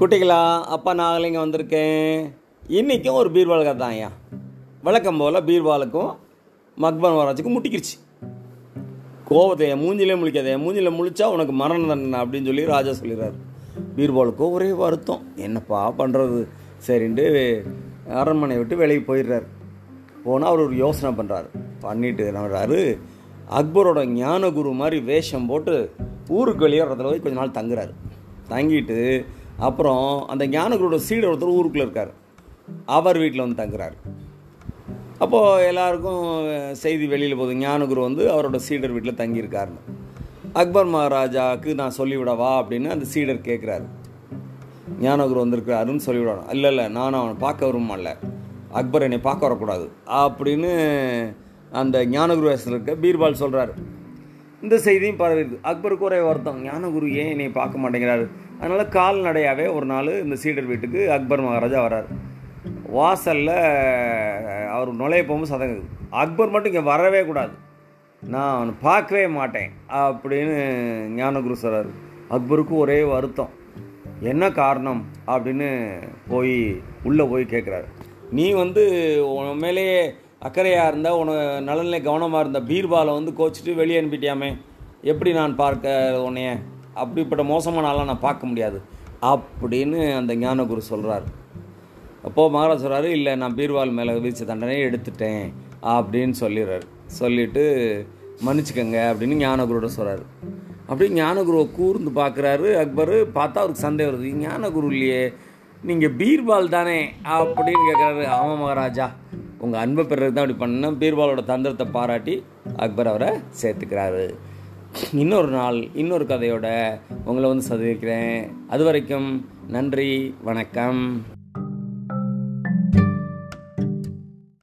குட்டிகளா அப்பா நாகலிங்க வந்திருக்கேன். இன்றைக்கும் ஒரு பீர்வால் கதை தான் ஐயா. வழக்கம் போல் பீர்வாலுக்கும் மக்பன் வராஜுக்கும் முட்டிக்கிருச்சு. கோவத்தை என் மூஞ்சிலே முழிக்காத என் மூஞ்சில முழிச்சா உனக்கு மரணம் தண்டனை அப்படின்னு சொல்லி ராஜா சொல்லிடுறாரு. பீர்பாலுக்கும் ஒரே வருத்தம். என்னப்பா பண்ணுறது சரின்ட்டு அரண்மனையை விட்டு வெளியே போயிடுறாரு. போனால் அவர் ஒரு யோசனை பண்ணுறாரு பண்ணிட்டு என்ன பண்ணுறாரு அக்பரோட ஞான குரு மாதிரி வேஷம் போட்டு ஊருக்கு வெளியே இடத்துல போய் கொஞ்ச நாள் தங்குறாரு. தங்கிட்டு அப்புறம் அந்த ஞானகுருவோட சீடர் ஒருத்தர் ஊருக்குள்ளே இருக்கார். அவர் வீட்டில் வந்து தங்குறாரு. அப்போது எல்லாருக்கும் செய்தி வெளியில் போகுது ஞானகுரு வந்து அவரோட சீடர் வீட்டில் தங்கியிருக்காருன்னு. அக்பர் மகாராஜாவுக்கு நான் சொல்லிவிடவா அப்படின்னு அந்த சீடர் கேட்குறாரு ஞானகுரு வந்திருக்கிறாருன்னு சொல்லிவிடணும். இல்லை இல்லை நானும் அவனை பார்க்க விரும்பல அக்பர் என்னை பார்க்க வரக்கூடாது. அப்படின்னு அந்த ஞானகுரு வேஷத்தில் இருக்க பீர்பால் சொல்கிறாரு இந்த செய்தியும் பரவிடுது. அக்பருக்கு ஒரே வருத்தம் ஞானகுரு ஏன் என்னை பார்க்க மாட்டேங்கிறாரு? அதனால் கால்நடையாகவே ஒரு நாள் இந்த சீடர் வீட்டுக்கு அக்பர் மகாராஜா வர்றார் வாசலில் அவர் நுழைய போகும்போது சதங்குது அக்பர் மட்டும் இங்கே வரவே கூடாது. நான் அவனை பார்க்கவே மாட்டேன் அப்படின்னு ஞானகுரு சொல்கிறார் அக்பருக்கு ஒரே வருத்தம். என்ன காரணம்? அப்படின்னு போய் உள்ளே போய் கேட்குறாரு நீ வந்து உன் மேலேயே அக்கறையாக இருந்தால் உன நலனில் கவனமாக இருந்த பீர்பாலை வந்து கோச்சிட்டு வெளியே அனுப்பிட்டியாமே. எப்படி நான் பார்க்க உன்னைய? அப்படிப்பட்ட மோசமான ஆளாக நான் பார்க்க முடியாது. அப்படின்னு அந்த ஞானகுரு சொல்கிறார் அப்போது மகாராஜ் சொல்கிறாரு இல்லை நான் பீர்வால் மேலே வீச்சு தண்டனையை எடுத்துட்டேன் அப்படின்னு சொல்லிடுறாரு. சொல்லிவிட்டு மன்னிச்சுக்கங்க அப்படின்னு ஞானகுருட சொல்கிறாரு அப்படி ஞானகுருவை கூர்ந்து பார்க்குறாரு அக்பர் பார்த்தா அவருக்கு சந்தேகம் வருது. ஞானகுரு இல்லையே நீங்கள் பீர்பால் தானே? அப்படின்னு கேட்குறாரு ஆமாம் மகாராஜா உங்கள் அன்பை பெறதுக்கு தான் அப்படி பண்ணேன் பீர்பாலோட தந்திரத்தை பாராட்டி அக்பர் அவரை சேர்த்துக்கிறாரு. இன்னொரு நாள் இன்னொரு கதையோட உங்களை வந்து சந்திக்கிறேன். அது வரைக்கும் நன்றி வணக்கம்.